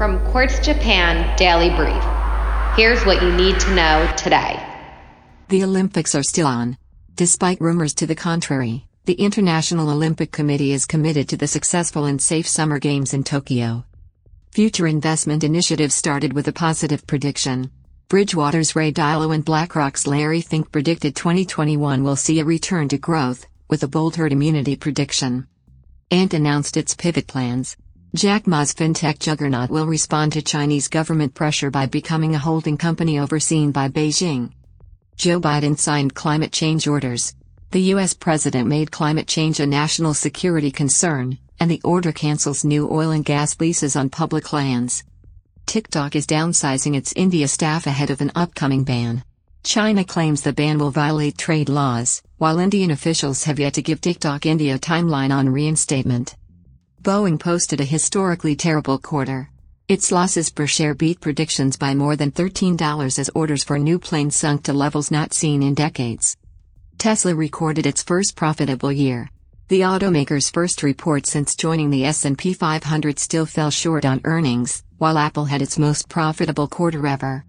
From Quartz Japan Daily Brief. Here's what you need to know today. The Olympics are still on. Despite rumors to the contrary, the International Olympic Committee is committed to the successful and safe Summer Games in Tokyo. Future investment initiatives started with a positive prediction. Bridgewater's Ray Dalio and BlackRock's Larry Fink predicted 2021 will see a return to growth, with a bold herd immunity prediction. Ant announced its pivot plans. Jack Ma's fintech juggernaut will respond to Chinese government pressure by becoming a holding company overseen by Beijing. Joe Biden signed climate change orders. The U.S. president made climate change a national security concern, and the order cancels new oil and gas leases on public lands. TikTok is downsizing its India staff ahead of an upcoming ban. China claims the ban will violate trade laws, while Indian officials have yet to give TikTok India a timeline on reinstatement. Boeing posted a historically terrible quarter. Its losses per share beat predictions by more than $13 as orders for new planes sunk to levels not seen in decades. Tesla recorded its first profitable year. The automaker's first report since joining the S&P 500 still fell short on earnings, while Apple had its most profitable quarter ever.